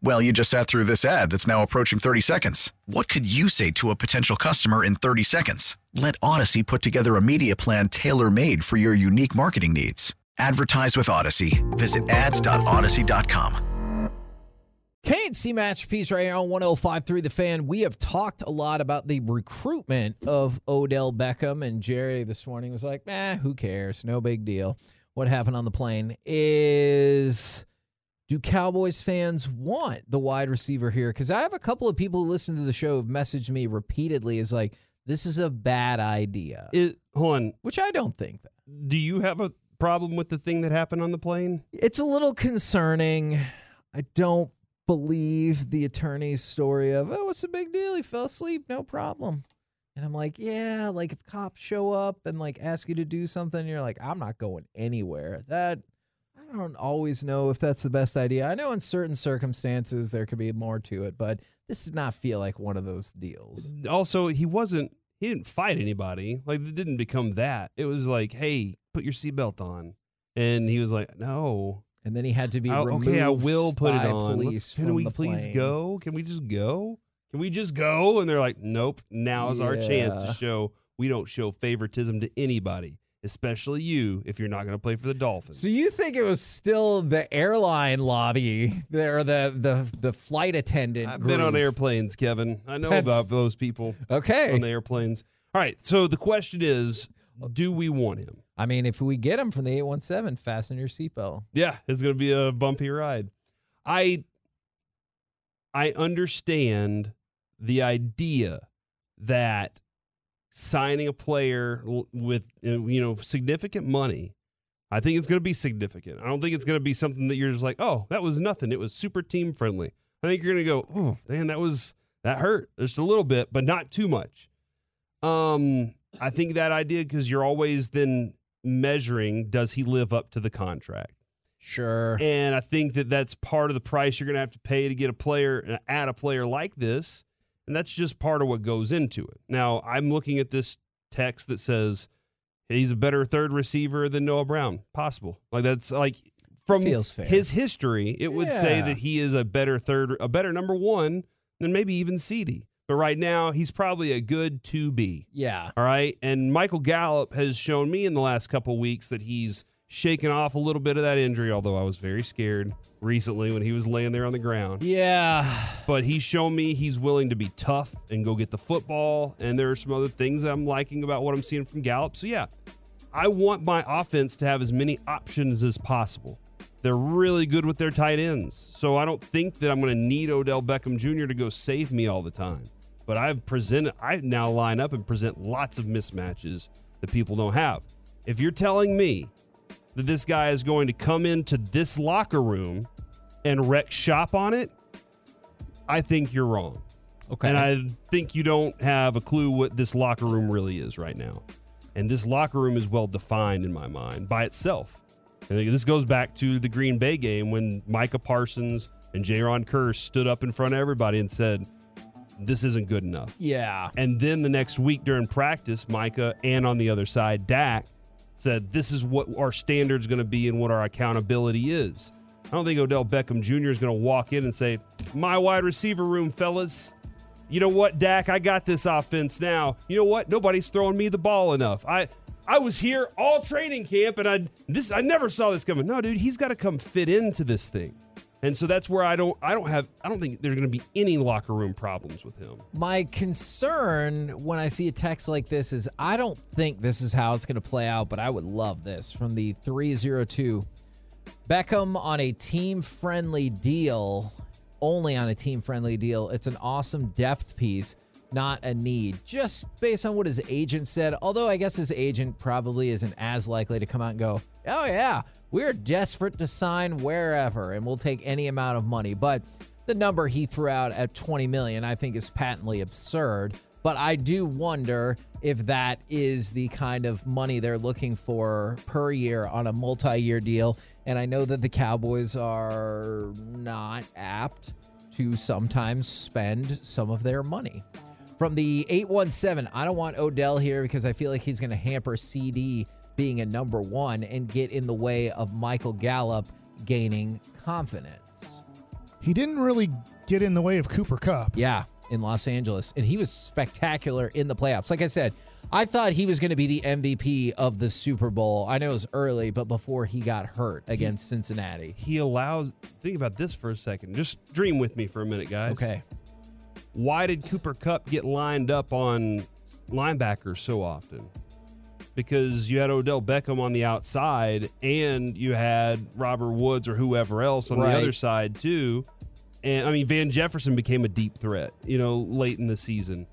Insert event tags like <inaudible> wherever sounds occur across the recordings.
Well, you just sat through this ad that's now approaching 30 seconds. What could you say to a potential customer in 30 seconds? Let Audacy put together a media plan tailor made for your unique marketing needs. Advertise with Audacy. Visit ads.audacy.com. KNC Masterpiece right here on 105.3 The Fan. We have talked a lot about the recruitment of Odell Beckham, and Jerry this morning was like, eh, who cares? No big deal. What happened on the plane is do Cowboys fans want the wide receiver here? Because I have a couple of people who listen to the show have messaged me repeatedly is like, this is a bad idea. Hold on. Which I don't think that. Do you have a problem with the thing that happened on the plane? It's a little concerning. I don't believe the attorney's story of, oh, what's the big deal? He fell asleep, no problem. And I'm like, yeah, like if cops show up and like ask you to do something, you're like, I'm not going anywhere. That I don't always know if that's the best idea. I know in certain circumstances there could be more to it, but this did not feel like one of those deals. Also, he wasn't. He didn't fight anybody. Like it didn't become that. It was like, hey, put your seatbelt on, and he was like, no. And then he had to be I- okay, I will put it on. Police can we please plane. go? Can we just go? Can we just go? And they're like, nope. Now Now's our chance to show we don't show favoritism to anybody, especially you if you're not going to play for the Dolphins. So you think it was still the airline lobby or the the the flight attendant? I've been on airplanes, Kevin. I know That's- about those people Okay. on the airplanes. All right. So the question is, do we want him? I mean, if we get him from the 817, fasten your seatbelt. Yeah, it's going to be a bumpy ride. I I understand the idea that signing a player with uh, you know significant money. I think it's going to be significant. I don't think it's going to be something that you're just like, "Oh, that was nothing. It was super team friendly." I think you're going to go, "Oh, man, that was that hurt just a little bit, but not too much." Um, I think that idea because you're always then measuring does he live up to the contract? Sure. And I think that that's part of the price you're going to have to pay to get a player, uh, add a player like this. And that's just part of what goes into it. Now, I'm looking at this text that says he's a better third receiver than Noah Brown. Possible. Like, that's like from his history, it would say that he is a better third, a better number one than maybe even CeeDee. But right now, he's probably a good 2B. Yeah. All right. And Michael Gallup has shown me in the last couple weeks that he's shaken off a little bit of that injury, although I was very scared recently when he was laying there on the ground. Yeah. But he's shown me he's willing to be tough and go get the football. And there are some other things that I'm liking about what I'm seeing from Gallup. So, yeah, I want my offense to have as many options as possible. They're really good with their tight ends. So I don't think that I'm going to need Odell Beckham Jr. to go save me all the time. But I've presented, I now line up and present lots of mismatches that people don't have. If you're telling me that this guy is going to come into this locker room and wreck shop on it, I think you're wrong. Okay. And I think you don't have a clue what this locker room really is right now. And this locker room is well defined in my mind by itself. And this goes back to the Green Bay game when Micah Parsons and Jayron Kearse stood up in front of everybody and said, This isn't good enough. yeah. And then the next week during practice, Micah and on the other side, Dak said, This is what our standard's going to be and what our accountability is. I don't think Odell Beckham Jr. is going to walk in and say, My wide receiver room, fellas. You know what, Dak? I got this offense now. You know what? Nobody's throwing me the ball enough. I I was here all training camp and I this I never saw this coming. No, dude, he's got to come fit into this thing. And so that's where I don't I don't have I don't think there's going to be any locker room problems with him. My concern when I see a text like this is I don't think this is how it's going to play out, but I would love this from the 302. Beckham on a team friendly deal, only on a team friendly deal. It's an awesome depth piece, not a need, just based on what his agent said. Although I guess his agent probably isn't as likely to come out and go, oh, yeah, we're desperate to sign wherever and we'll take any amount of money. But the number he threw out at 20 million, I think, is patently absurd. But I do wonder if that is the kind of money they're looking for per year on a multi year deal. And I know that the Cowboys are not apt to sometimes spend some of their money. From the 817, I don't want Odell here because I feel like he's going to hamper CeeDee being a number one and get in the way of Michael Gallup gaining confidence. He didn't really get in the way of Cooper Kupp. Yeah, in Los Angeles. And he was spectacular in the playoffs. Like I said, I thought he was going to be the MVP of the Super Bowl. I know it was early, but before he got hurt against Cincinnati. He allows, think about this for a second. Just dream with me for a minute, guys. Okay. Why did Cooper Kupp get lined up on linebackers so often? Because you had Odell Beckham on the outside and you had Robert Woods or whoever else on Right. the other side, too. And I mean, Van Jefferson became a deep threat, you know, late in the season.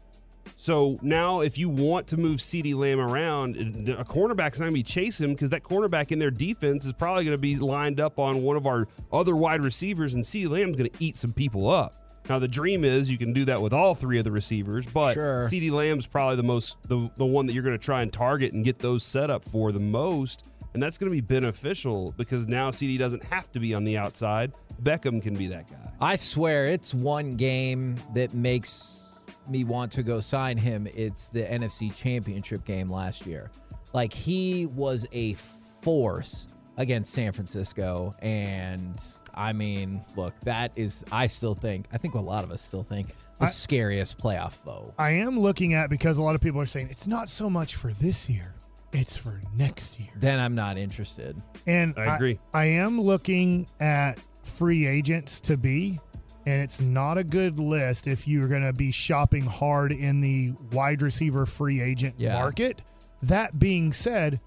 So now, if you want to move CeeDee Lamb around, a cornerback's not going to be chasing him because that cornerback in their defense is probably going to be lined up on one of our other wide receivers, and CeeDee Lamb's going to eat some people up. Now, the dream is you can do that with all three of the receivers, but Sure. CeeDee Lamb's probably the most the, the one that you're going to try and target and get those set up for the most, and that's going to be beneficial because now CeeDee doesn't have to be on the outside. Beckham can be that guy. I swear it's one game that makes me want to go sign him. It's the NFC Championship game last year. Like he was a force against San Francisco. And I mean, look, that is, I still think, I think a lot of us still think, the I- scariest playoff foe. I am looking at because a lot of people are saying it's not so much for this year, it's for next year. Then I'm not interested. And I agree. I, am looking at free agents to be, and it's not a good list if you're going to be shopping hard in the wide receiver free agent Yeah. market. That being said,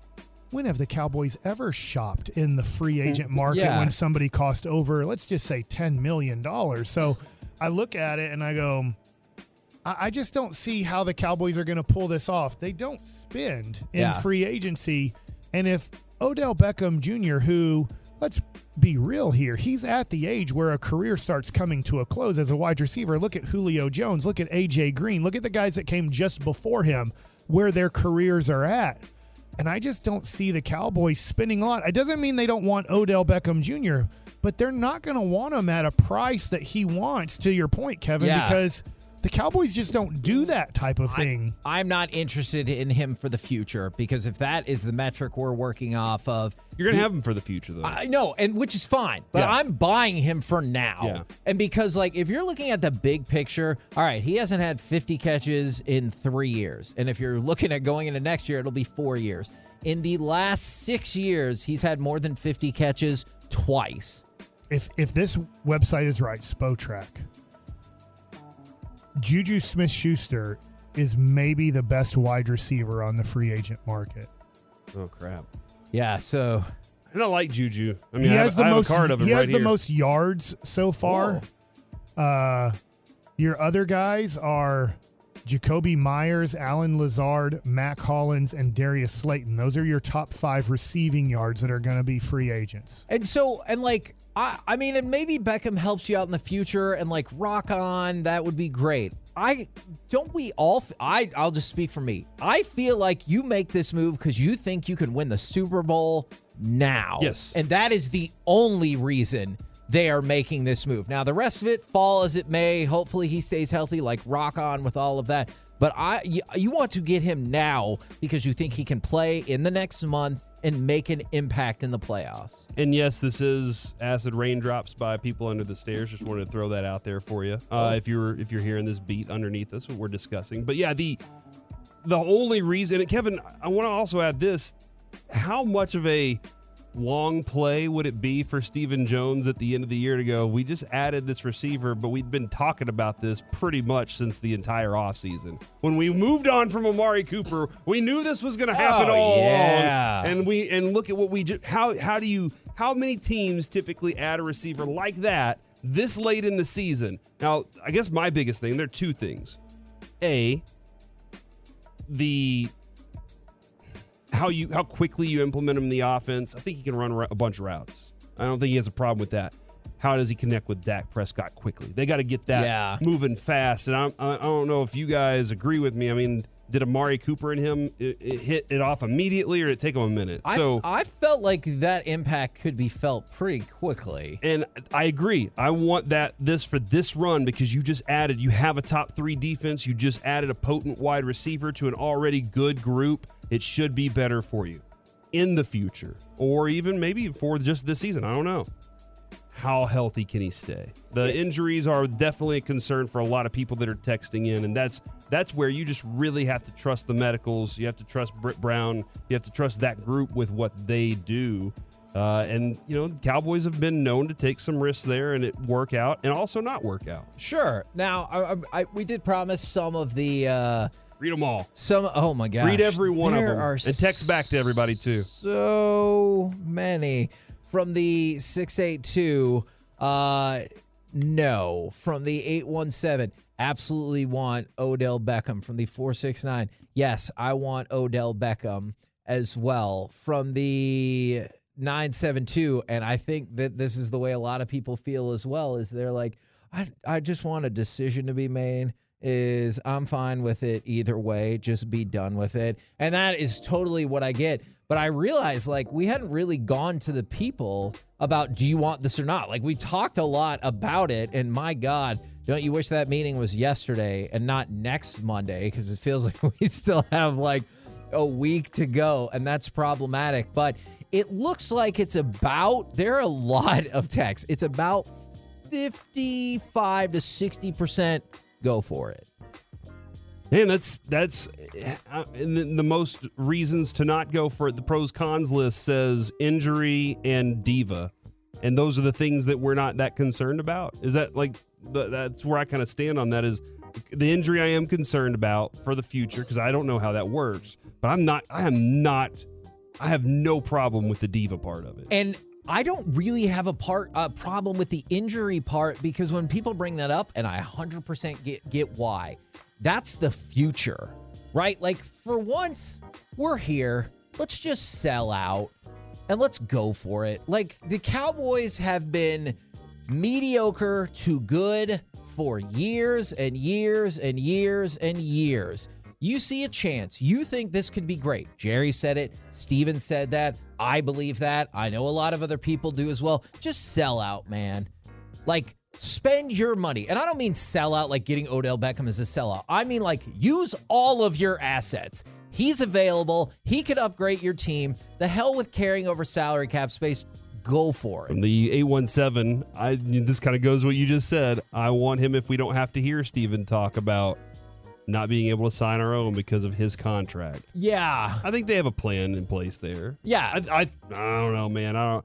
when have the Cowboys ever shopped in the free mm-hmm. agent market Yeah. when somebody cost over, let's just say, $10 million? So I look at it and I go, I I just don't see how the Cowboys are going to pull this off. They don't spend in Yeah. free agency. And if Odell Beckham Jr., who, let's be real here, he's at the age where a career starts coming to a close as a wide receiver. Look at Julio Jones. Look at AJ Green. Look at the guys that came just before him where their careers are at. And I just don't see the Cowboys spinning a lot. It doesn't mean they don't want Odell Beckham Jr., but they're not going to want him at a price that he wants, to your point, Kevin, Yeah. because the Cowboys just don't do that type of thing. I'm not interested in him for the future because if that is the metric we're working off of, You're going to have him for the future, though. I know, and which is fine, but Yeah. I'm buying him for now. Yeah. And because, like, if you're looking at the big picture, all right, he hasn't had 50 catches in three years. And if you're looking at going into next year, it'll be four years. In the last six years, he's had more than 50 catches twice. if if this website is right, Spotrac, Juju Smith Schuster is maybe the best wide receiver on the free agent market. oh, crap. Yeah, so I don't like Juju. I mean, he has the most a card of him he right the here. most yards so far. Uh your other guys are Jakobi Meyers, Allen Lazard, Mack Hollins, and Darius Slayton. Those are your top five receiving yards that are going to be free agents. And so, and like, I, I mean, and maybe Beckham helps you out in the future and like rock on, that would be great. I don't we all, I I'll just speak for me. I feel like you make this move because you think you can win the Super Bowl now. Yes. And that is the only reason they are making this move. Now, the rest of it, fall as it may, hopefully he stays healthy, like rock on with all of that. But I, you, you want to get him now because you think he can play in the next month and make an impact in the playoffs. And yes, this is acid raindrops by people under the stairs. Just wanted to throw that out there for you. Oh. Uh, if you're if you're hearing this beat underneath us, what we're discussing. But yeah, the the only reason, Kevin, I want to also add this: how much of a long play would it be for Stephen Jones at the end of the year to go? We just added this receiver, but we'd been talking about this pretty much since the entire offseason. When we moved on from Amari Cooper, we knew this was going to happen Oh, all yeah. along. And we and look at what we just how how do you how many teams typically add a receiver like that this late in the season? Now, I guess my biggest thing, there are two things. A the how you how quickly you implement him in the offense. I think he can run a bunch of routes. I don't think he has a problem with that. how does he connect with Dak Prescott quickly? They got to get that Yeah. moving fast. And I, I I don't know if you guys agree with me. I mean, did Amari Cooper and him it, it hit it off immediately, or did it take him a minute? I, so I felt like that impact could be felt pretty quickly. And I agree. I want that this for this run because you just added, you have a top three defense. You just added a potent wide receiver to an already good group. It should be better for you in the future, or even maybe for just this season. I don't know. How healthy can he stay? The injuries are definitely a concern for a lot of people that are texting in, and that's that's where you just really have to trust the medicals. You have to trust Britt Brown. You have to trust that group with what they do. Uh, and you know, Cowboys have been known to take some risks there and it work out, and also not work out. Sure. Now, I, I, I, we did promise some of the uh, Read them all. some. Oh my gosh! Read every one There of them, are and text back to everybody too. So many from the six eight two. Uh, no, from the eight one seven. Absolutely want Odell Beckham from the four six nine. Yes, I want Odell Beckham as well from the 972 and i think that this is the way a lot of people feel as well is they're like i, I just want a decision to be made is i'm fine with it either way just be done with it and that is totally what i get but i realize like we hadn't really gone to the people about do you want this or not like we talked a lot about it and my god don't you wish that meeting was yesterday and not next monday because it feels <laughs> like we still have like a week to go, and that's problematic. But it looks like it's about, there are a lot of texts. It's about 55 to 60% go for it. Man, that's that's uh, and the, the most reasons to not go for it. The pros cons list says injury and diva, and those are the things that we're not that concerned about. Is that like the, that's where I kind of stand on that? Is the injury I am concerned about for the future because I don't know how that works, but I'm not. I am not. I have no problem with the diva part of it. And I don't really have a part a problem with the injury part because when people bring that up, and I 100% get get why, that's the future, right? Like for once, we're here. Let's just sell out and let's go for it. Like the Cowboys have been mediocre to good for years and years and years and years. You see a chance. You think this could be great. Jerry said it. Stephen said that. I believe that. I know a lot of other people do as well. Just sell out, man. Like, spend your money. And I don't mean sell out like getting Odell Beckham as a sellout. I mean, like, use all of your assets. He's available. He could upgrade your team. The hell with carrying over salary cap space. Go for it. From the 817, I this kind of goes what you just said. I want him if we don't have to hear Stephen talk about not being able to sign our own because of his contract. Yeah. I think they have a plan in place there. Yeah. I, I, I don't know, man. I don't.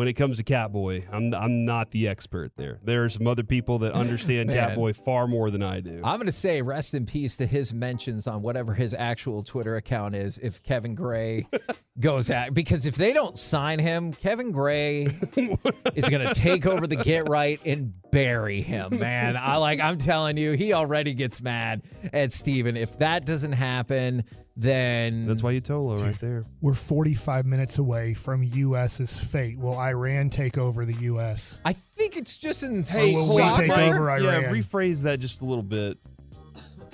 When it comes to Catboy, I'm I'm not the expert there. There are some other people that understand <laughs> Catboy far more than I do. I'm going to say rest in peace to his mentions on whatever his actual Twitter account is if Kevin Gray <laughs> goes at because if they don't sign him, Kevin Gray <laughs> is going to take over the get right and bury him, man. I like I'm telling you, he already gets mad at Stephen. If that doesn't happen, then That's why you Tolo right there. We're 45 minutes away from U.S.'s fate. Will Iran take over the U.S.? I think it's just in Hey, will we soccer. take over Iran? Yeah, rephrase that just a little bit.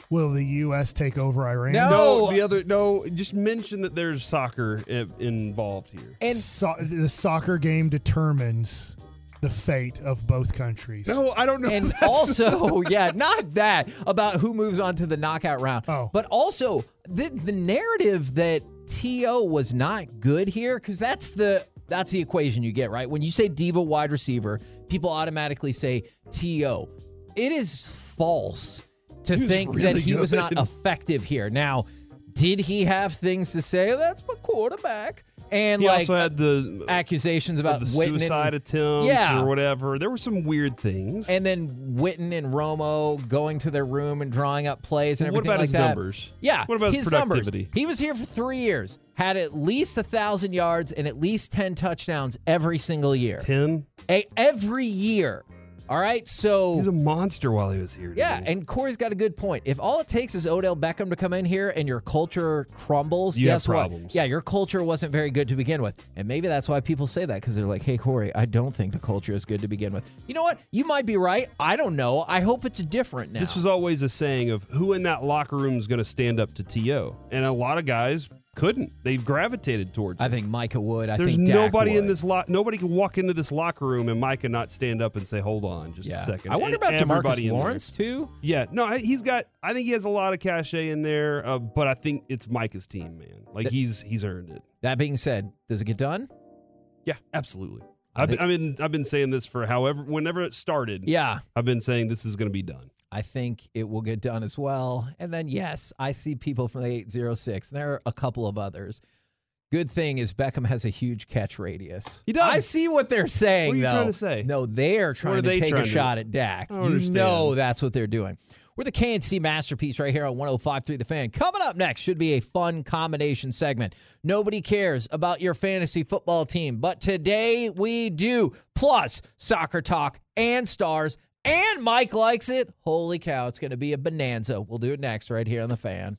Will the U.S. take over Iran? No. No, the other no. Just mention that there's soccer i- involved here. And So- the soccer game determines the fate of both countries. No, I don't know. and <laughs> That's- also, yeah, not that about who moves on to the knockout round. Oh. But also the the narrative that T.O. was not good here because that's the that's the equation you get right when you say diva wide receiver, people automatically say To. It is false to think that really he was not effective here. Now, did he have things to say? That's my quarterback. And he like also uh, had the accusations about the Witten and- suicide attempt Yeah. or whatever. There were some weird things. and then Witten and Romo going to their room and drawing up plays and What everything about like his that. numbers? Yeah, What about his numbers. productivity? He was here for three years, had at least a thousand yards and at least ten touchdowns every single year. ten. A- every year. All right, so He's a monster while he was here. yeah, and Corey's got a good point. If all it takes is Odell Beckham to come in here and your culture crumbles, You have guess what? problems. Yeah, your culture wasn't very good to begin with. And maybe that's why people say that because they're like, hey, Corey, I don't think the culture is good to begin with. You know what? You might be right. I don't know. I hope it's different now. This was always a saying of who in that locker room is going to stand up to T.O., and a lot of guys couldn't. They've gravitated towards. I it. think Micah would. I There's think Dak nobody in this lot. Nobody can walk into this locker room and Micah not stand up and say, "Hold on, just Yeah. a second. I wonder And about Demarcus. Lawrence too. Yeah, no, he's got. I think he has a lot of cachet in there, uh, but I think it's Micah's team, man. Like he's he's earned it. That being said, does it get done? Yeah, absolutely. I I've been, I've been I've been saying this for however whenever it started. Yeah. I've been saying this is going to be done. I think it will get done as well. And then, yes, I see people from the 806, and there are a couple of others. Good thing is Beckham has a huge catch radius. He does. I see what they're saying. What are you though. trying to say? No, they're trying are to they take trying a to- shot at Dak. I You understand. know that's what they're doing. We're the KNC masterpiece right here on 105.3 The Fan. Coming up next should be a fun combination segment. Nobody cares about your fantasy football team, but today we do. Plus, soccer talk and stars, and Mike likes it. Holy cow, it's going to be a bonanza. We'll do it next right here on The Fan.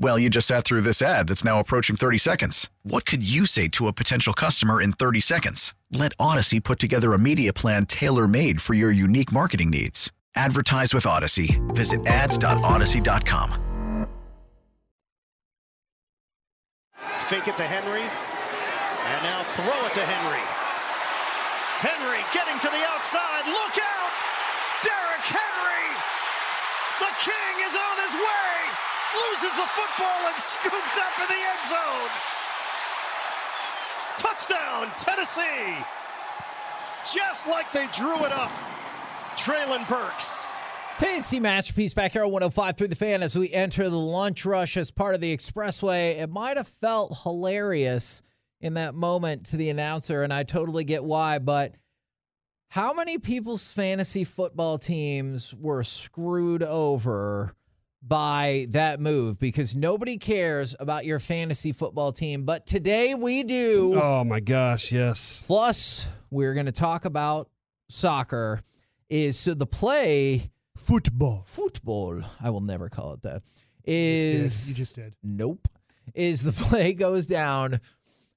Well, you just sat through this ad that's now approaching 30 seconds. What could you say to a potential customer in 30 seconds? Let Audacy put together a media plan tailor made for your unique marketing needs. Advertise with Audacy. Visit ads.audacy.com. Fake it to Henry. And now throw it to Henry. Henry getting to the outside. Look out! Derrick Henry! The king is on his way! Loses the football and scooped up in the end zone. Touchdown, Tennessee! Just like they drew it up. Treylon Burks. KNC Masterpiece back here on 105 through the fan as we enter the lunch rush as part of the expressway. It might have felt hilarious in that moment to the announcer, and I totally get why, but how many people's fantasy football teams were screwed over by that move? Because nobody cares about your fantasy football team, but today we do. Oh my gosh, yes. Plus, we're going to talk about soccer. Is so the play Football. football. I will never call it that. Is You just did. You just did. Nope. Is the <laughs> play goes down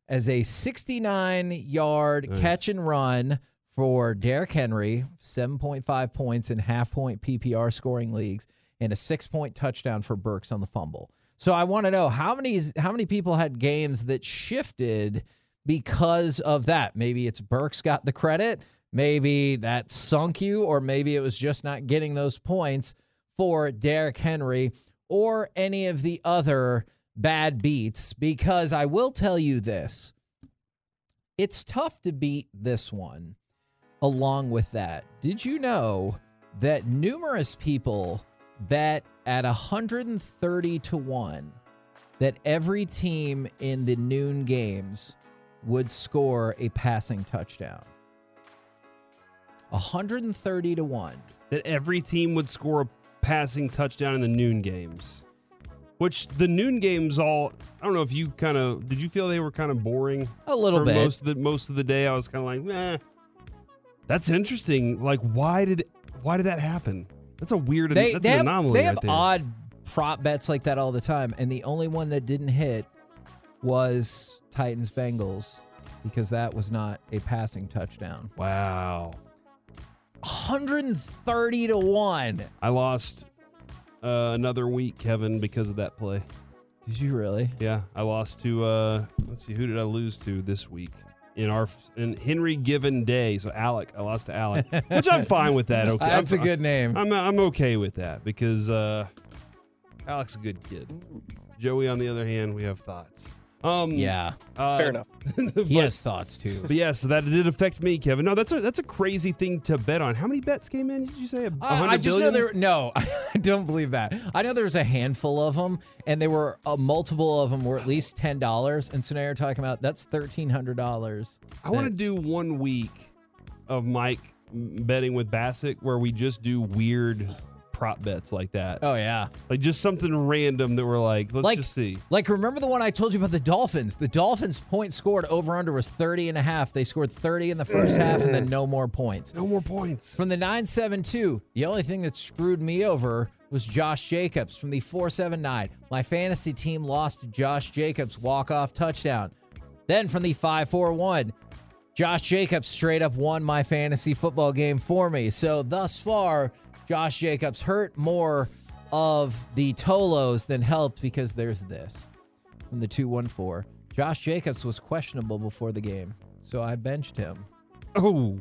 as a 69 yard Nice. catch and run for Derrick Henry, 7.5 points in half point PPR scoring leagues, and a six point touchdown for Burks on the fumble. So I want to know how many how many people had games that shifted because of that. Maybe it's Burks got the credit, maybe that sunk you, or maybe it was just not getting those points for Derrick Henry or any of the other bad beats. Because I will tell you this it's tough to beat this one along with that. Did you know that numerous people bet at 130 to 1 that every team in the noon games would score a passing touchdown? 130 to 1. That every team would score a passing touchdown in the noon games. Which the noon games all I don't know if you kind of did you feel they were kind of boring A little for bit. most of the most of the day. I was kind of like, meh. That's interesting. Like, why did why did that happen? That's a weird. They, that's they an have, anomaly. they have odd prop bets like that all the time, and the only one that didn't hit was Titans Bengals because that was not a passing touchdown. Wow. 130 to 1. I lost uh, another week, Kevin, because of that play. Did you really? Yeah, I lost to. uh Let's see, who did I lose to this week? In our in Henry Given Day, so Alec, I lost to Alec, which I'm <laughs> fine with that. Okay, That's a I'm, good name. I'm I'm okay with that because uh Alec's a good kid. Joey, on the other hand, we have thoughts. Um, yeah. uh, Fair enough. <laughs> He has thoughts too. But yeah, so that did affect me, Kevin. No, that's a that's a crazy thing to bet on. How many bets came in? Did you say? A I, I hundred just billion? know there. No, <laughs> I don't believe that. I know there's a handful of them, and there were uh, multiple of them were at least ten dollars. And so now you're talking about that's thirteen hundred dollars. I want to do one week of Mike betting with Bassett where we just do weird prop bets like that. Oh yeah. Like just something random that we're like, let's like, just see. Like remember the one I told you about the Dolphins? The Dolphins point scored over under was 30 and a half. They scored 30 in the first half and then no more points. No more points. From the 972, the only thing that screwed me over was Josh Jacobs. From the 479, my fantasy team lost to Josh Jacobs walk-off touchdown. Then from the 541, Josh Jacobs straight up won my fantasy football game for me. So thus far, Josh Jacobs hurt more of the Tolos than helped because there's this. From the 214, Josh Jacobs was questionable before the game. So I benched him Oh,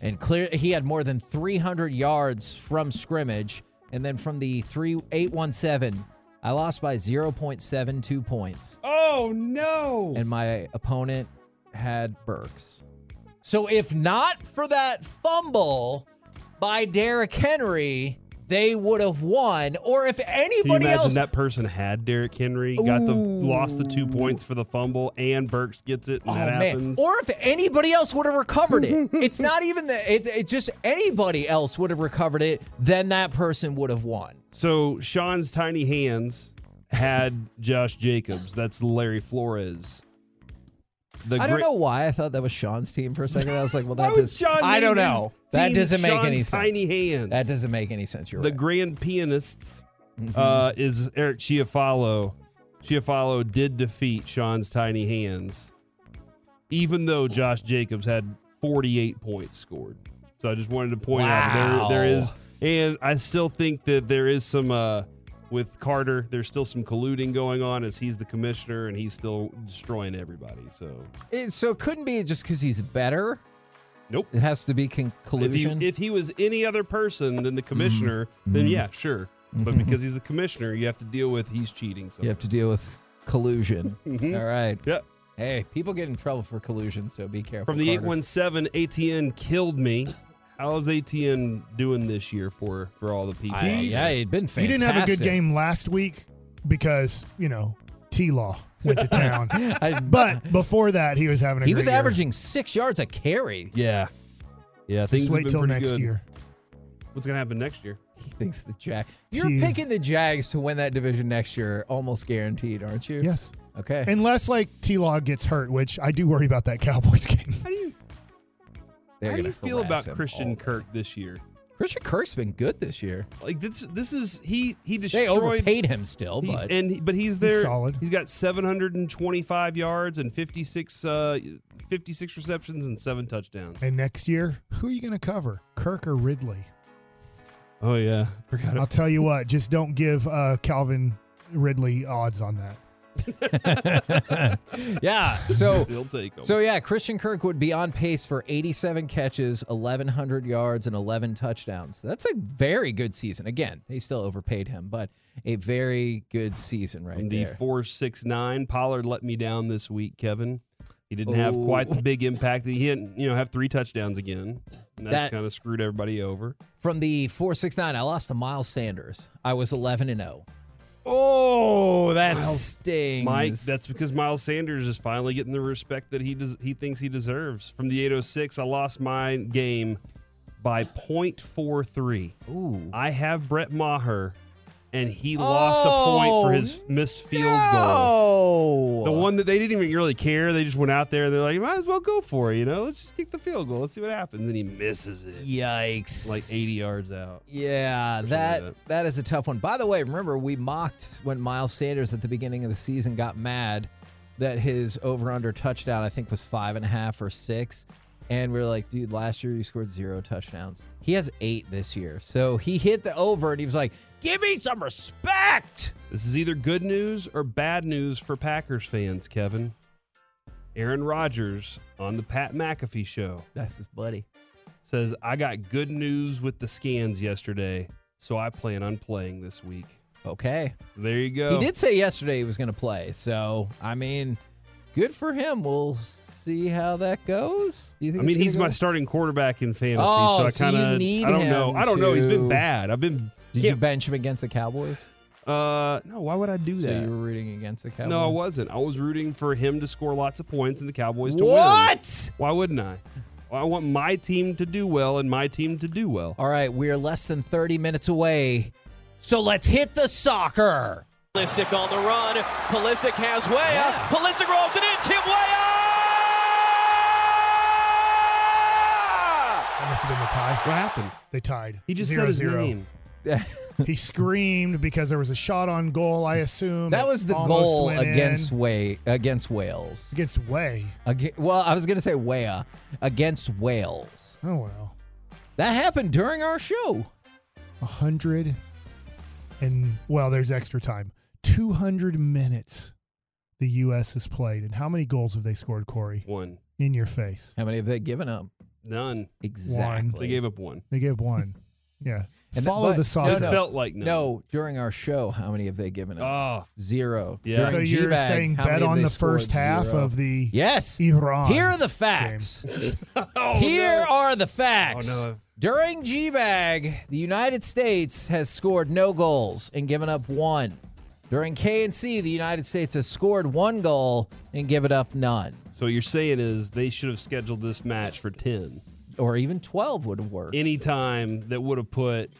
and clear he had more than 300 yards from scrimmage and then from the 3817 I lost by 0.72 points oh no! and my opponent had Burks. So if not for that fumble by Derrick Henry, they would have won or if anybody imagine else that person had Derrick Henry, got the Ooh. lost the two points for the fumble, and Burks gets it, and Oh that man! happens. Or if anybody else would have recovered it, <laughs> it's not even that. It, it's just anybody else would have recovered it, then that person would have won. so Sean's tiny hands had Josh Jacobs. That's Larry Flores. The I don't know why I thought that was Sean's team for a second. I was like, well, <laughs> that does. Sean I don't know. That doesn't make any sense. Tiny hands. That doesn't make any sense. You're the right. grand pianists Mm-hmm. uh, is Eric Chiafalo. Chiafalo did defeat Sean's tiny hands, even though Josh Jacobs had 48 points scored. So I just wanted to point out there there Wow. is, and I still think that there is some uh, with Carter. There's still some colluding going on as he's the commissioner and he's still destroying everybody. So It- so it couldn't be just because he's better. nope. It has to be con- If he, collusion. if he was any other person than the mm-hmm. commissioner, then mm-hmm. yeah, sure. But mm-hmm. because he's the commissioner, you have to deal with he's cheating. So you have to deal with collusion. <laughs> Mhm. All right. yeah. Hey, people get in trouble for collusion, so be careful. From the Carter. 817, ETN killed me. How's ETN doing this year for for all the people? He's- yeah, he'd been fantastic. He didn't have a good game last week because, you know, T Law went to town. <laughs> I- but before that, he was having a he great was year. averaging six yards a carry. Yeah. Yeah, things Just wait been till next good. year. What's going to happen next year? He thinks the Jag. You're T- picking the Jags to win that division next year, almost guaranteed, aren't you? Yes. Okay. Unless like T Law gets hurt, which I do worry about that Cowboys <laughs> game. How do you They're how do you feel about Christian. Kirk this year? Christian Kirk's been good this year. Like this this is he he destroyed. They destroyed overpaid him still, he- but and he- but he's there. solid. He's got 725 yards and 56 uh 56 receptions and 7 touchdowns. And next year, who are you going to cover? Kirk or Ridley? Oh yeah, <laughs> forgot I'll tell you what, just don't give uh, Calvin Ridley odds on that. <laughs> yeah. So He'll take so yeah, Christian Kirk would be on pace for 87 catches, 1100 yards, and 11 touchdowns. That's a very good season. Again, they still overpaid him, but a very good season right the there. four six nine Pollard let me down this week, Kevin. He didn't have quite the big impact. He didn't, you know, have three touchdowns again. And that's That- kind of screwed everybody over. From the 469, I lost to Miles Sanders. I was 11 and 0. Oh, that Miles- stings. Mike, that's because Miles Sanders is finally getting the respect that he does he thinks he deserves. From the 806, I lost my game by 0.43. Ooh. I have Brett Maher and he lost a point for his oh, missed field goal. Oh, The one that they didn't even really care. They just went out there. They're like, might as well go for it. You know, let's just kick the field goal. Let's see what happens. And he misses it Yikes! like 80 yards out. Yeah, like that that. that is a tough one. By the way, remember we mocked when Miles Sanders at the beginning of the season got mad that his over under touchdown I think was five and a half or six, and we are like, dude, last year he scored zero touchdowns. He has eight this year, so he hit the over, and he was like, give me some respect. This is either good news or bad news for Packers fans, Kevin. Aaron Rodgers on the Pat McAfee show That's his buddy. says, I got good news with the scans yesterday, so I plan on playing this week. Okay, So there you go. he did say yesterday he was going to play, so I mean, good for him. We'll see how that goes. Do you I mean, he's gonna my starting quarterback in fantasy, Oh, so I kind of need I don't know. I don't know. He's been bad. I've been Did you bench him against the Cowboys? Uh, no. Why would I do So that? you were rooting against the Cowboys? no, I wasn't. I was rooting for him to score lots of points and the Cowboys to win. What? Why wouldn't I? Well, I want my team to do well and my team to do well. All right, we are less than 30 minutes away. So let's hit the soccer. Pulisic on the run. Pulisic has Weah. Yeah. Pulisic rolls it in. Tim Weah! That must have been the tie. What happened? They tied. He just Zero, said his zero. name. <laughs> He screamed because there was a shot on goal. I assume That was the goal went in. against Way against Wales. against Way. Aga well, I was going to say Weah against Wales. Oh well, That happened during our show. a hundred and well, there's extra time. Two hundred minutes. The U.S. has played, and how many goals have they scored, Corey? One. In your face, How many have they given up? None. Exactly. They gave up one. they gave up one. <laughs> Yeah, And that- follow but- the no. It no. felt like none. No, during our show, how many have they given up? Ah. Zero. Yeah. So During you're G-Bag, saying how bet on the first half Zero. of the Yes. Iran. Here are the facts. <laughs> Oh, <laughs> Here are the facts. Oh, no. During G Bag, the United States has scored no goals and given up one. During KNC, the United States has scored one goal and given up none. So you're saying is they should have scheduled this match for 10. Or even 12 would have worked. Any time that would have put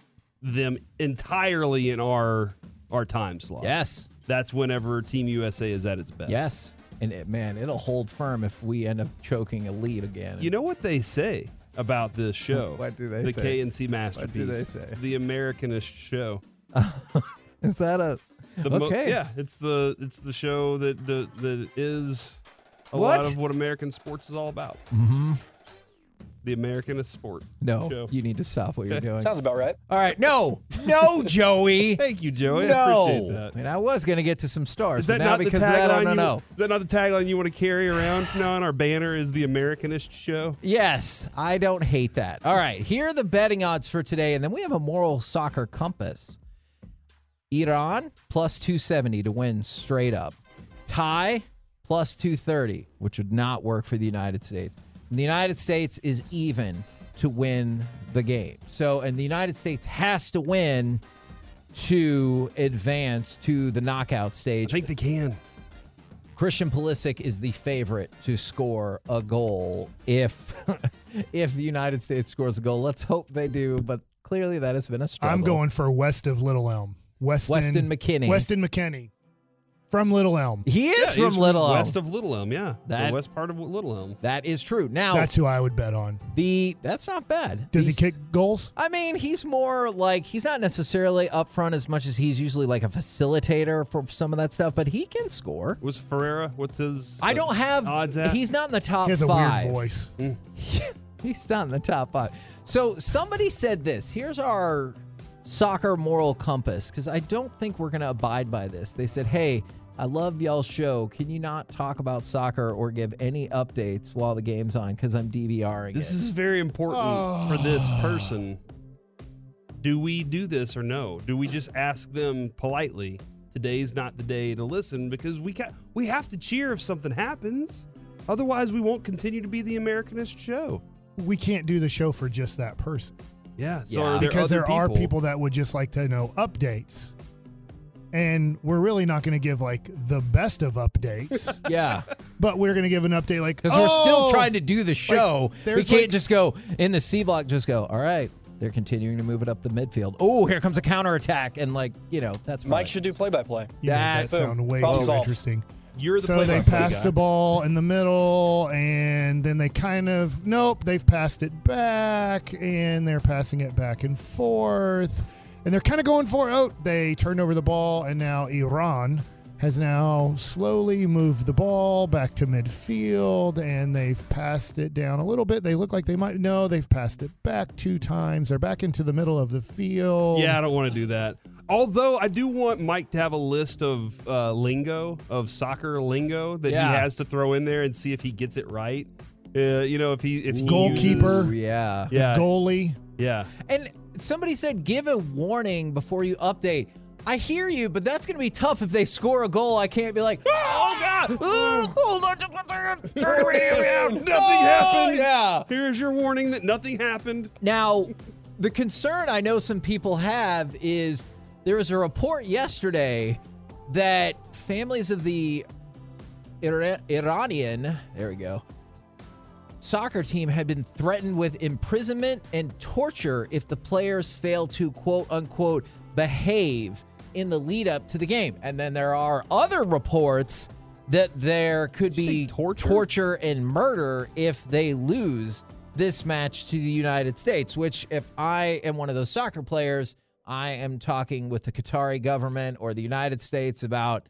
them entirely in our our time slot. yes. That's whenever Team USA is at its best. Yes. And it, man, it'll hold firm if we end up choking a lead again. You know what they say about this show? <laughs> What do they say? the say? KNC masterpiece. What do they say? The Americanist show. <laughs> is that a The mo- okay? yeah, it's the it's the show that that, that is a What? lot of what American sports is all about. Mm-hmm. The Americanist sport. No, show. you need to stop what you're <laughs> doing. Sounds about right. All right, no, no, Joey. <laughs> Thank you, Joey. I no, appreciate that. and I was gonna get to some stars. Is that but now not the because of tagline? don't you. Is that not the tagline you want to carry around from now on? Our banner is the Americanist show. Yes, I don't hate that. All right, here are the betting odds for today, and then we have a moral soccer compass. Iran plus 270 to win straight up. Tie plus 230, which would not work for the United States. And the United States is even to win the game. So, and the United States has to win to advance to the knockout stage. I think they can. Christian Pulisic is the favorite to score a goal if <laughs> if the United States scores a goal. Let's hope they do, but clearly that has been a struggle. I'm going for west of Little Elm. Weston, Weston McKennie. Weston McKennie from Little Elm. He is Yeah, from he's Little Elm. west of Little Elm. Yeah, That- the west part of Little Elm. that is true. Now That's who I would bet on. the that's not bad. Does He's- he kick goals? I mean, he's more like he's not necessarily up front as much as he's usually like a facilitator for some of that stuff, but he can score. What's Ferreira? What's his? I uh, don't have. odds at. He's not in the top He has a five. weird voice. <laughs> He's not in the top five. So somebody said this. Here's our soccer moral compass because I don't think we're going to abide by this. They said, hey, I love y'all's show. Can you not talk about soccer or give any updates while the game's on? Because I'm DVRing This it. is very important oh. for Oh. this person. Do we do this or no? Do we just ask them politely? Today's not the day to listen because we ca- we have to cheer if something happens. Otherwise, we won't continue to be the Americanist show. We can't do the show for just that person Yeah. So Yeah. are there because other there are people that would just like to know updates. And we're really not going to give like the best of updates, <laughs> yeah, but we're going to give an update like because we're still "Oh, trying to do the show. we can't like- just go in the C block. Just go. All right, they're continuing to move it up the midfield. Oh, here comes a counterattack. And, like, you know, that's Mike probably- should do play-by-play. You made that That's- sound way Problem too solved. interesting. You're the so they pass the ball in the middle, and then they kind of nope, they've passed it back, and they're passing it back and forth, and they're kind of going for oh, they turned over the ball, and now Iran has now slowly moved the ball back to midfield, and they've passed it down a little bit. They look like they might no, they've passed it back two times. They're back into the middle of the field. Yeah, I don't want to do that. Although I do want Mike to have a list of uh, lingo, of soccer lingo that Yeah. he has to throw in there and see if he gets it right. Uh, you know, if he if he Goalkeeper. Ooh, uses- yeah. yeah, goalie. yeah. And somebody said give a warning before you update. I hear you, but that's going to be tough if they score a goal. I can't be like, <laughs> oh god, oh, hold on, just one second. Turn the radio down. Nothing Oh, happened. Yeah. Here's your warning that nothing happened. Now, the concern I know some people have is there was a report yesterday that families of the Ira- Iranian, there we go, soccer team had been threatened with imprisonment and torture if the players fail to quote unquote behave in the lead up to the game. And then there are other reports that there could Did you say be torture? torture and murder if they lose this match to the United States, which if I am one of those soccer players, I am talking with the Qatari government or the United States about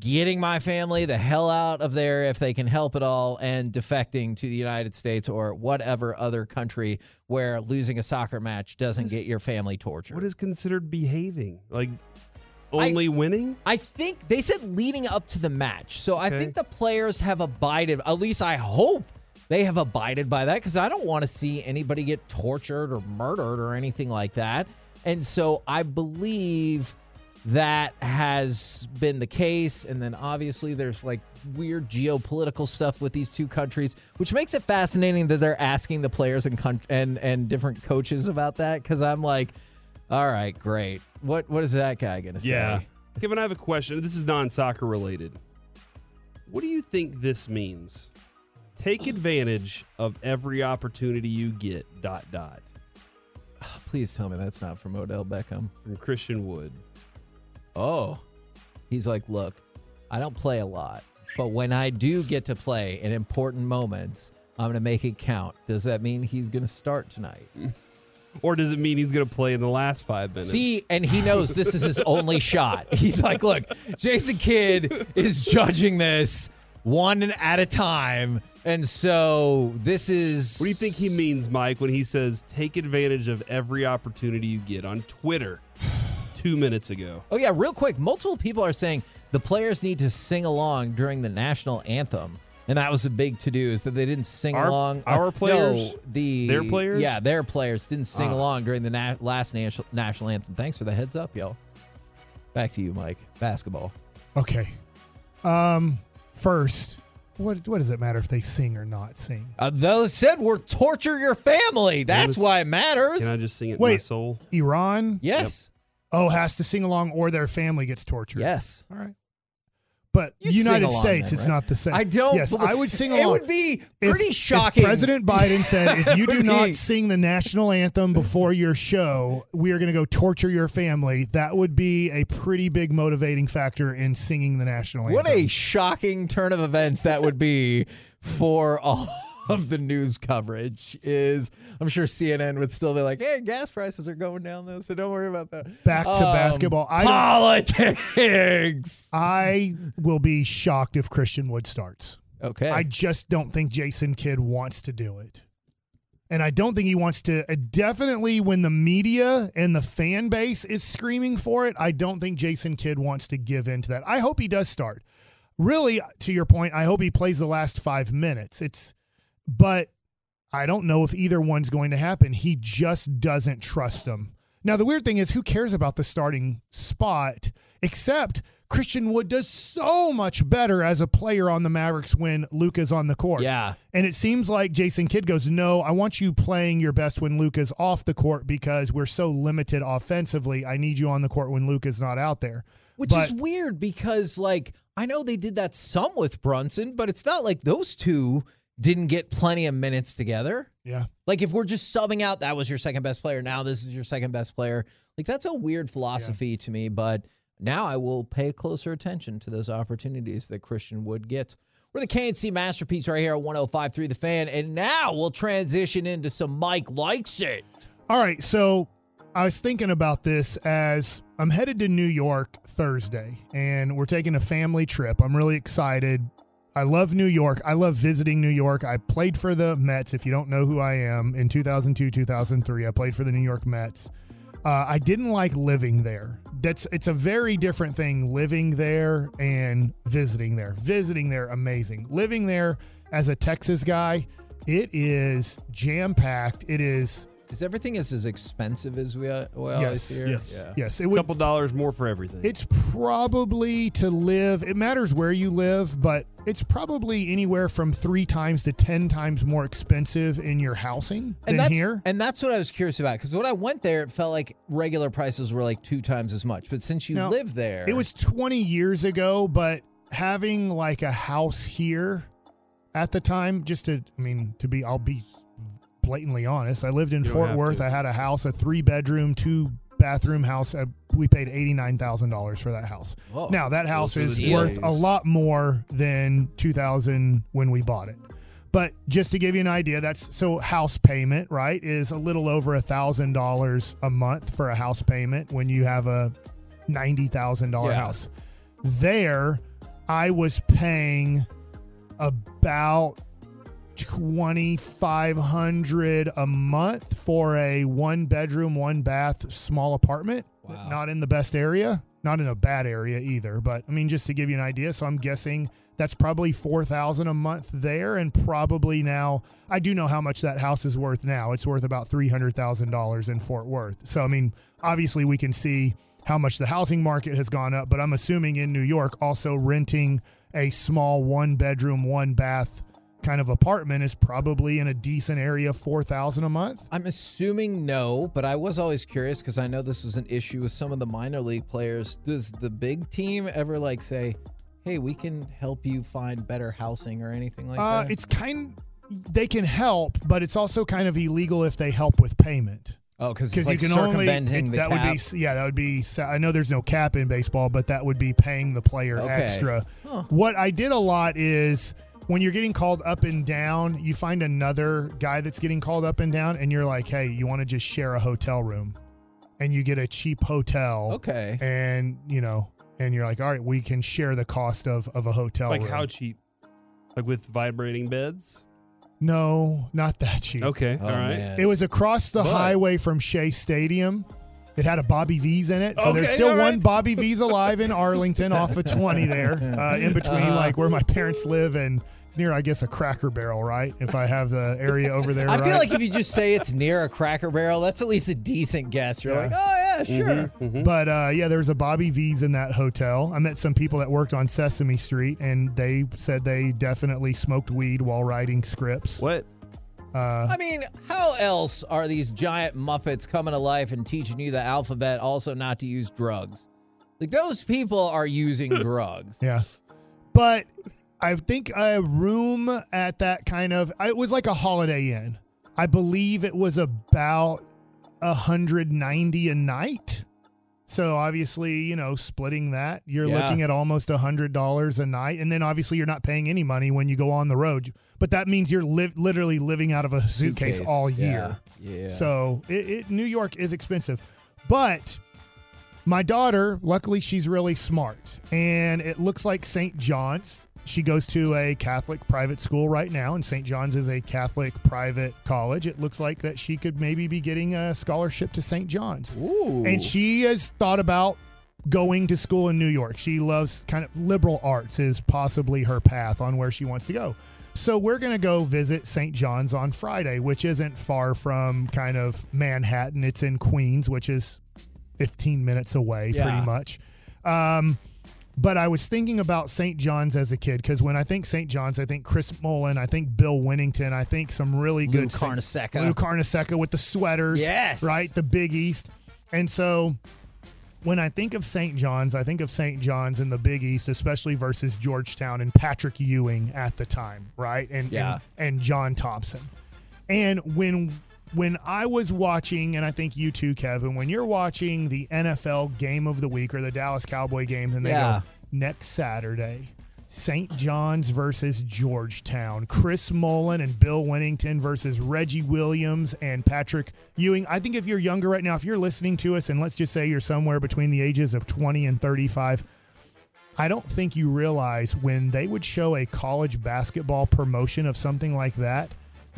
getting my family the hell out of there if they can help at all and defecting to the United States or whatever other country where losing a soccer match doesn't get your family tortured. What is considered behaving? Like only winning? I think they said leading up to the match. So I think the players have abided, at least I hope they have abided by that because I don't want to see anybody get tortured or murdered or anything like that. And so I believe that has been the case. And then obviously there's like weird geopolitical stuff with these two countries, which makes it fascinating that they're asking the players and and and different coaches about that. Because I'm like, all right, great. What what is that guy gonna say? Yeah. Kevin, I have a question. This is non soccer related. What do you think this means? Take advantage of every opportunity you get, dot, dot, <sighs> Please tell me that's not from Odell Beckham. from Christian Wood. Oh, he's like, look, I don't play a lot, but when I do get to play in important moments, I'm going to make it count. Does that mean he's going to start tonight? <laughs> Or does it mean he's going to play in the last five minutes? See, and he knows this is his only <laughs> shot. He's like, look, Jason Kidd is judging this one at a time. And so this is. What do you think he means, Mike, when he says take advantage of every opportunity you get on Twitter <sighs> two minutes ago? Oh yeah, real quick. Multiple people are saying the players need to sing along during the national anthem, and that was a big to do. Is that they didn't sing Our- along? our uh, players? No, the Their players? Yeah, their players didn't sing Ah. along during the na- last national national anthem. Thanks for the heads up, y'all. Back to you, Mike. Basketball. Okay. Um, first, what what does it matter if they sing or not sing? Uh, those said we're torture your family. That's Notice- why it matters. Can I just sing it in my Wait. soul? Iran, yes. oh, has to sing along or their family gets tortured. Yes. All right. But You'd United States, then, it's not the same. I don't. Yes, believe- I would sing <laughs> It would be pretty if shocking. President Biden said, <laughs> if you do not be- sing the national anthem before your show, we are going to go torture your family. That would be a pretty big motivating factor in singing the national anthem. What a shocking turn of events that would be for all of the news coverage is I'm sure CNN would still be like, hey, gas prices are going down though, so don't worry about that. Back to Um, basketball. I Politics. I will be shocked if Christian Wood starts. Okay. I just don't think Jason Kidd wants to do it. And I don't think he wants to. uh, Definitely, when the media and the fan base is screaming for it, I don't think Jason Kidd wants to give in to that. I hope he does start. Really, to your point, I hope he plays the last five minutes. It's, but I don't know if either one's going to happen. He just doesn't trust them. Now, the weird thing is, who cares about the starting spot except Christian Wood does so much better as a player on the Mavericks when Luka's on the court. yeah. And it seems like Jason Kidd goes, No, I want you playing your best when Luka's off the court because we're so limited offensively. I need you on the court when Luka's not out there. Which But- is weird because, like, I know they did that some with Brunson, but it's not like those two didn't get plenty of minutes together. Yeah. Like if we're just subbing out, that was your second best player. Now this is your second best player. Like that's a weird philosophy to me, but now I will pay closer attention to those opportunities that Christian Wood gets. We're the KNC masterpiece right here at 105.3 The Fan, and now we'll transition into some Mike likes it. All right, so I was thinking about this as I'm headed to New York Thursday, and we're taking a family trip. I'm really excited. I love New York. I love visiting New York. I played for the Mets. If you don't know who I am, in 2002, 2003, I played for the New York Mets. Uh, I didn't like living there. That's it's a very different thing living there and visiting there. Visiting there, amazing. Living there as a Texas guy, it is jam packed. It is Is everything as, as expensive as we, uh, we always Yes, hear? yes. Yeah. yes. It A would couple dollars more for everything. It's probably to live. It matters where you live, but it's probably anywhere from three times to ten times more expensive in your housing than And that's, here. and that's what I was curious about because when I went there, it felt like regular prices were like two times as much. But since you Now, live there, It was 20 years ago, but having like a house here at the time, just to, I mean, to be, I'll be blatantly honest. I lived in You Fort Worth. to. I had a house, a three bedroom, two bathroom house. Uh, we paid $89,000 for that house. Whoa. Now, that house Those is worth a lot more than 2000 when we bought it. But just to give you an idea, that's so house payment, right, is a little over a thousand dollars a month for a house payment when you have a ninety thousand dollar Yeah. house. There, I was paying about twenty five hundred a month for a one bedroom, one bath, small apartment. Wow. Not in the best area, not in a bad area either. But I mean, just to give you an idea, so I'm guessing that's probably four thousand a month there, and probably now I do know how much that house is worth now. It's worth about three hundred thousand dollars in Fort Worth. So I mean, obviously we can see how much the housing market has gone up, but I'm assuming in New York also renting a small one bedroom, one bath kind of apartment is probably in a decent area, four thousand a month. I'm assuming no, but I was always curious because I know this was an issue with some of the minor league players. Does the big team ever like say, "Hey, we can help you find better housing" or anything like Uh, that? it's kind. They can help, but it's also kind of illegal if they help with payment. oh, because because like you can only it- that cap. would be yeah that would be I know there's no cap in baseball but that would be paying the player Okay. extra. Huh. What I did a lot is when you're getting called up and down, you find another guy that's getting called up and down, and you're like, hey, you want to just share a hotel room, and you get a cheap hotel, okay. and you know, and you're like, all right, we can share the cost of of a hotel like room. how cheap? Like with vibrating beds? no, not that cheap. Okay, Oh, all right. man. It was across the But- highway from Shea Stadium. It had a Bobby V's in it, so there's still all one. Bobby V's alive in Arlington, off of 20 there, <laughs> uh, in between Uh-huh. like where my parents live, and it's near, I guess, a Cracker Barrel, right? If I have the area over there, I right? feel like if you just say it's near a Cracker Barrel, that's at least a decent guess. You're Yeah. like, oh yeah, sure. Mm-hmm. But uh, yeah, there was a Bobby V's in that hotel. I met some people that worked on Sesame Street, and they said they definitely smoked weed while writing scripts. What? Uh, I mean, how else are these giant Muppets coming to life and teaching you the alphabet, also not to use drugs? Like those people are using <laughs> drugs. Yeah. But I think a room at that kind of it was like a holiday inn. I believe it was about a hundred ninety a night. So obviously, you know, splitting that, you're Yeah. looking at almost a hundred dollars a night, and then obviously you're not paying any money when you go on the road. But that means you're li- literally living out of a suitcase, all year. Yeah. yeah. So it, it, New York is expensive, but my daughter, luckily, she's really smart, and it looks like St. John's. She goes to a Catholic private school right now, and St. John's is a Catholic private college. It looks like that she could maybe be getting a scholarship to St. John's, Ooh. and she has thought about going to school in New York. She loves kind of liberal arts is possibly her path on where she wants to go. So we're going to go visit St. John's on Friday, which isn't far from kind of Manhattan. It's in Queens, which is 15 minutes away Yeah. pretty much. Um, but I was thinking about St. John's as a kid because when I think St. John's, I think Chris Mullin, I think Bill Wennington, I think some really Lou good Carnesecca. Lou Carnesecca with the sweaters, Yes. right, the Big East, and so when I think of St. John's, I think of St. John's in the Big East, especially versus Georgetown and Patrick Ewing at the time, right? And Yeah. and, and John Thompson. And when when I was watching, and I think you too, Kevin, when you're watching the NFL game of the week or the Dallas Cowboy games, and they Yeah. go next Saturday, St. John's versus Georgetown, Chris Mullin and Bill Wennington versus Reggie Williams and Patrick Ewing. I think if you're younger right now, if you're listening to us, and let's just say you're somewhere between the ages of 20 and 35, I don't think you realize when they would show a college basketball promotion of something like that,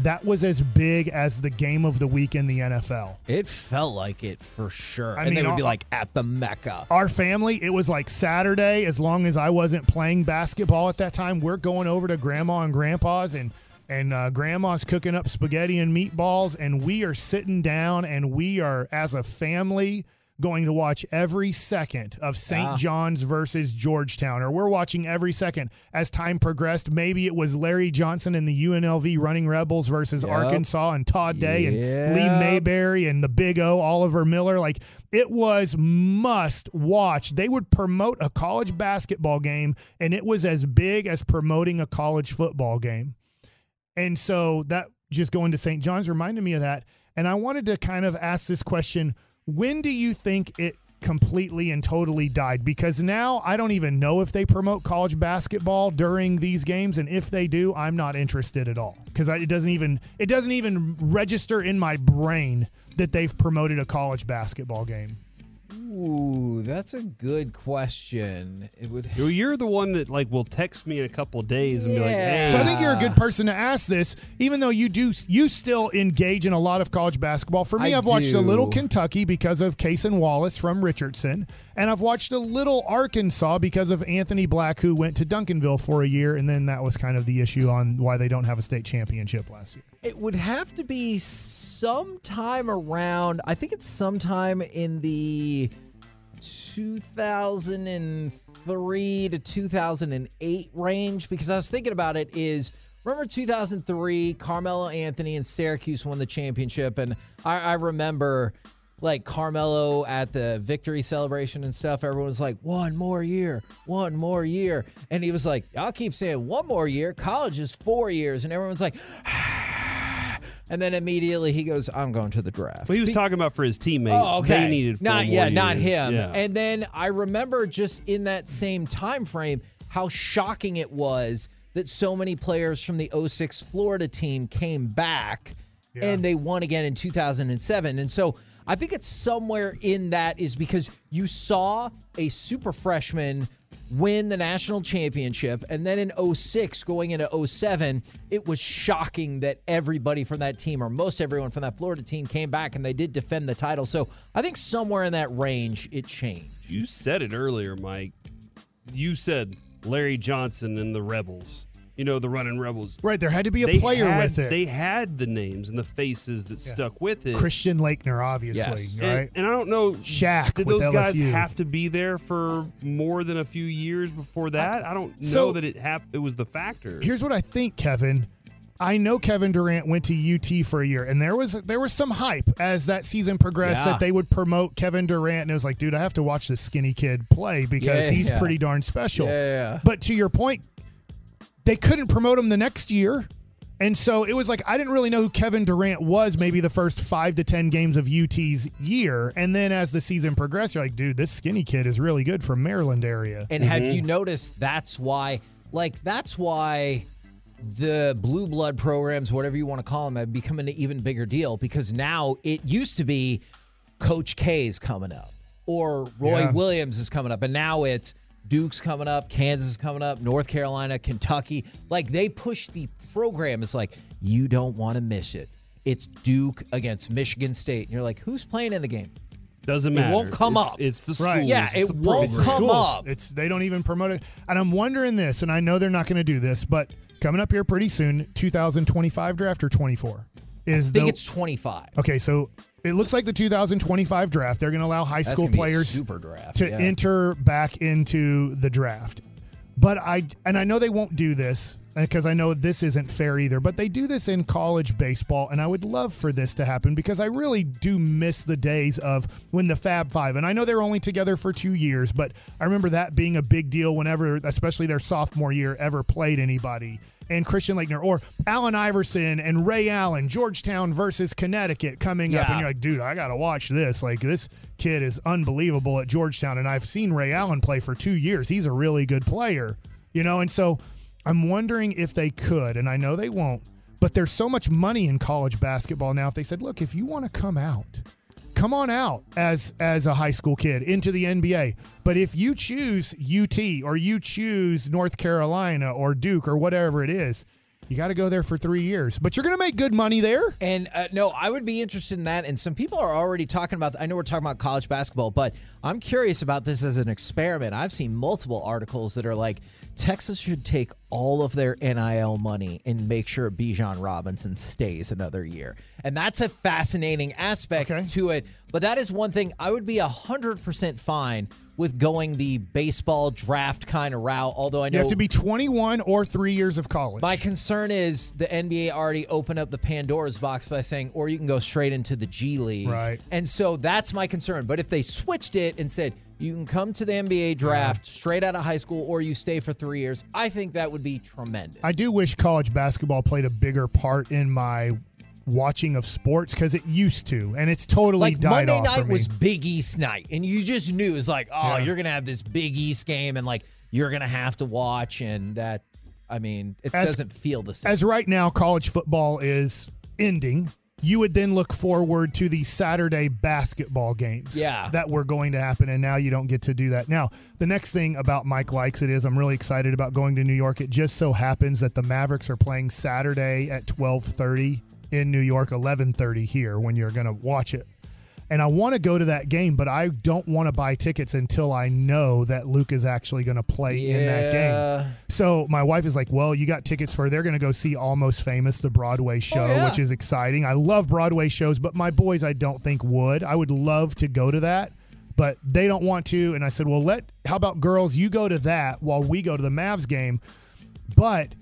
that was as big as the game of the week in the NFL. It felt like it for sure. I and they mean, would be like at the Mecca. Our family, it was like Saturday. As long as I wasn't playing basketball at that time, we're going over to grandma and grandpa's, and and uh, grandma's cooking up spaghetti and meatballs, and we are sitting down, and we are as a family going to watch every second of St. Yeah. John's versus Georgetown, or we're watching every second as time progressed. Maybe it was Larry Johnson and the UNLV Running Rebels versus Yep. Arkansas and Todd Day and Lee Mayberry and the Big O, Oliver Miller. Like it was must watch. They would promote a college basketball game, and it was as big as promoting a college football game. And so that just going to St. John's reminded me of that. And I wanted to kind of ask this question when do you think it completely and totally died? Because now I don't even know if they promote college basketball during these games. And if they do, I'm not interested at all. Because it doesn't even it doesn't even register in my brain that they've promoted a college basketball game. Ooh, that's a good question. It would. You're the one that like will text me in a couple days and be like, Yeah. "Hey, So I think you're a good person to ask this, even though you do you still engage in a lot of college basketball. For me, I have watched a little. Kentucky because of Cason Wallace from Richardson, and I've watched a little Arkansas because of Anthony Black, who went to Duncanville for a year, and then that was kind of the issue on why they don't have a state championship last year. It would have to be sometime around. I think it's sometime in the 2003 to 2008 range because I was thinking about it. Is remember 2003? Carmelo Anthony and Syracuse won the championship, and I, I remember like Carmelo at the victory celebration and stuff. Everyone was like, "One more year, one more year," and he was like, "I'll keep saying one more year. College is four years," and everyone's like. <sighs> Ah, And then immediately he goes, "I'm going to the draft." Well, he was Be- talking about for his teammates. Oh, okay. They needed four not yeah, not him. Yeah. And then I remember just in that same time frame how shocking it was that so many players from the 06 Florida team came back and they won again in 2007. And so I think it's somewhere in that is because you saw a super freshman win the national championship and then in 06 going into 07 it was shocking that everybody from that team or most everyone from that Florida team came back and they did defend the title so I think somewhere in that range it changed you said it earlier, Mike. You said Larry Johnson and the Rebels. You know, the running Rebels. Right, there had to be a They player had- with it. They had the names and the faces that stuck with it. Christian Laettner, obviously, Yes. And, right? and I don't know, Shaq Did with those guys have to be there for more than a few years before that? I don't know So- that it hap- It was the factor. Here's what I think, Kevin. I know Kevin Durant went to UT for a year, and there was there was some hype as that season progressed Yeah. that they would promote Kevin Durant, and it was like, dude, I have to watch this skinny kid play because Yeah, he's yeah. pretty darn special. Yeah, yeah, yeah. But to your point, they couldn't promote him the next year. And so it was like I didn't really know who Kevin Durant was maybe the first five to ten games of UT's year. And then as the season progressed, you're like, dude, this skinny kid is really good from Maryland area. And have you noticed that's why, like, that's why the blue blood programs, whatever you want to call them, have become an even bigger deal because now it used to be Coach K is coming up or Roy Yeah. Williams is coming up, and now it's Duke's coming up, Kansas is coming up, North Carolina, Kentucky. Like they push the program. It's like you don't want to miss it. It's Duke against Michigan State, and you're like, who's playing in the game? Doesn't matter. It won't come It's- up. It's the schools. Right. Yeah, It's it the won't It's come schools. up. It's they don't even promote it. And I'm wondering this, and I know they're not going to do this, but coming up here pretty soon, 2025 draft or 24 is I think the it's 25. okay. So it looks like the 2025 draft. They're going to allow high That's school gonna be a players super draft, to yeah. enter back into the draft. But I and I know they won't do this, Uh, because I know this isn't fair either, but they do this in college baseball, and I would love for this to happen because I really do miss the days of when the Fab Five, and I know they're only together for two years, but I remember that being a big deal whenever, especially their sophomore year, ever played anybody. And Christian Laettner or Allen Iverson and Ray Allen, Georgetown versus Connecticut coming up, and you're like, dude, I gotta watch this. Like this kid is unbelievable at Georgetown, and I've seen Ray Allen play for two years. He's a really good player, you know. And so I'm wondering if they could, and I know they won't. But there's so much money in college basketball now. If they said, look, if you want to come out, come on out as as a high school kid into the NBA. But if you choose UT or you choose North Carolina or Duke or whatever it is, you got to go there for three years. But you're going to make good money there. And uh, no, I would be interested in that. And some people are already talking about. I know we're talking about college basketball, but I'm curious about this as an experiment. I've seen multiple articles that are like Texas should take all of their NIL money and make sure Bijan Robinson stays another year. And that's a fascinating aspect Okay. to it. But that is one thing I would be hundred percent fine with going the baseball draft kind of route. Although I know You have to be 21 or three years of college. my concern is the NBA already opened up the Pandora's box by saying, or you can go straight into the G League. Right. And so that's my concern. But if they switched it and said, you can come to the NBA draft straight out of high school or you stay for three years, I think that would be tremendous. I do wish college basketball played a bigger part in my watching of sports because it used to, and it's totally Like died Monday off night for me. was Big East night, and you just knew it's like, oh, Yeah. you're gonna have this Big East game, and like you're gonna have to watch, and that, I mean, it As- doesn't feel the same. As right now, college football is ending. You would then look forward to the Saturday basketball games Yeah. that were going to happen, and now you don't get to do that. Now, the next thing about Mike Likes It is I'm really excited about going to New York. It just so happens that the Mavericks are playing Saturday at 12:30 in New York, 11:30 here when you're going to watch it. And I want to go to that game, but I don't want to buy tickets until I know that Luke is actually going to play in that game. So my wife is like, "Well, you got tickets for they're going to go see Almost Famous, the Broadway oh, show, Oh, yeah. which is exciting. I love Broadway shows, but my boys I don't think would. I would love to go to that, but they don't want to." And I said, "Well, let how about girls, you go to that while we go to the Mavs game." But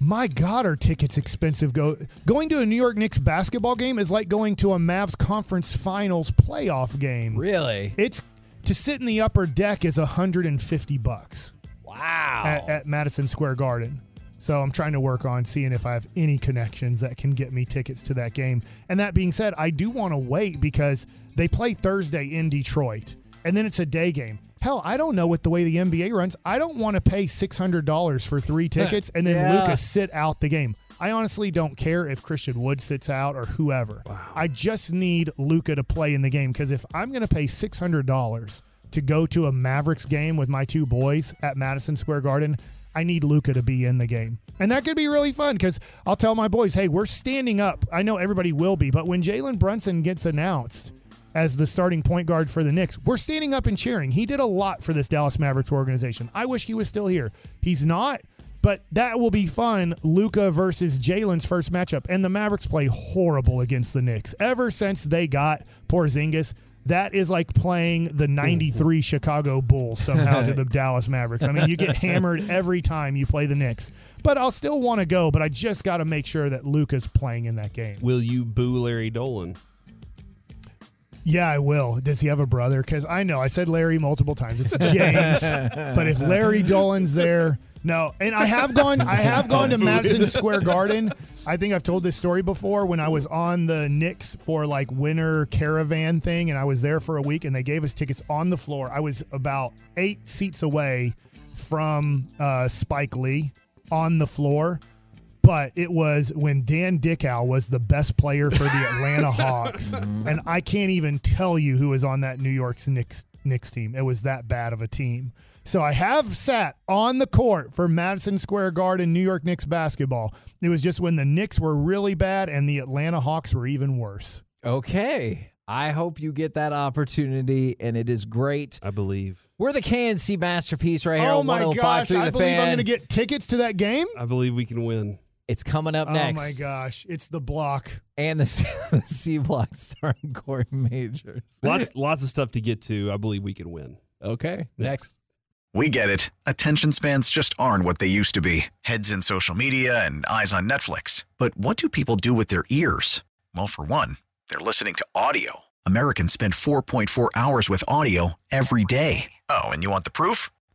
my God, are tickets expensive? Go going to a New York Knicks basketball game is like going to a Mavs conference finals playoff game. really? It's to sit in the upper deck is 150 bucks Wow. at, at Madison Square Garden. So I'm trying to work on seeing if I have any connections that can get me tickets to that game. And that being said, I do want to wait because they play Thursday in Detroit, and then it's a day game. Hell, I don't know what the way the NBA runs. I don't want to pay $600 for three <laughs> tickets and then Yeah. Luka's sit out the game. I honestly don't care if Christian Wood sits out or whoever. I just need Luka to play in the game because if I'm going to pay $600 to go to a Mavericks game with my two boys at Madison Square Garden, I need Luka to be in the game. And that could be really fun because I'll tell my boys, hey, we're standing up. I know everybody will be, but when Jalen Brunson gets announced as the starting point guard for the Knicks, we're standing up and cheering. He did a lot for this Dallas Mavericks organization. I wish he was still here. He's not, but that will be fun. Luka versus Jalen's first matchup. And the Mavericks play horrible against the Knicks. Ever since they got Porzingis, that is like playing the 93 mm-hmm. Chicago Bulls somehow to the <laughs> Dallas Mavericks. I mean, you get hammered every time you play the Knicks. But I'll still want to go, but I just got to make sure that Luka's playing in that game. Will you boo Larry Dolan? Yeah, I will. Does he have a brother? Because I know I said Larry multiple times. It's <laughs> James, but if Larry Dolan's there, no. And I have gone. I have gone to <laughs> Madison Square Garden. I think I've told this story before when I was on the Knicks for like winter caravan thing, and I was there for a week, and they gave us tickets on the floor. I was about eight seats away from uh, Spike Lee on the floor but it was when Dan Dickau was the best player for the Atlanta <laughs> Hawks, mm-hmm. and I can't even tell you who was on that New York's Knicks Knicks team. It was that bad of a team. So I have sat on the court for Madison Square Garden New York Knicks basketball. It was just when the Knicks were really bad and the Atlanta Hawks were even worse. Okay. I hope you get that opportunity, and it is great. I believe. We're the KNC masterpiece right here Oh on my oh gosh! I the believe fan. I'm going to get tickets to that game. I believe we can win. It's coming up next. Oh my gosh! It's the block. And the, C- <laughs> the C block starring Corey Majors. Lots, lots of stuff to get to. I believe we can win. Okay. Next. We get it. Attention spans just aren't what they used to be heads in social media and eyes on Netflix. But what do people do with their ears? Well, for one, they're listening to audio. Americans spend 4.4 hours with audio every day. Oh, and you want the proof?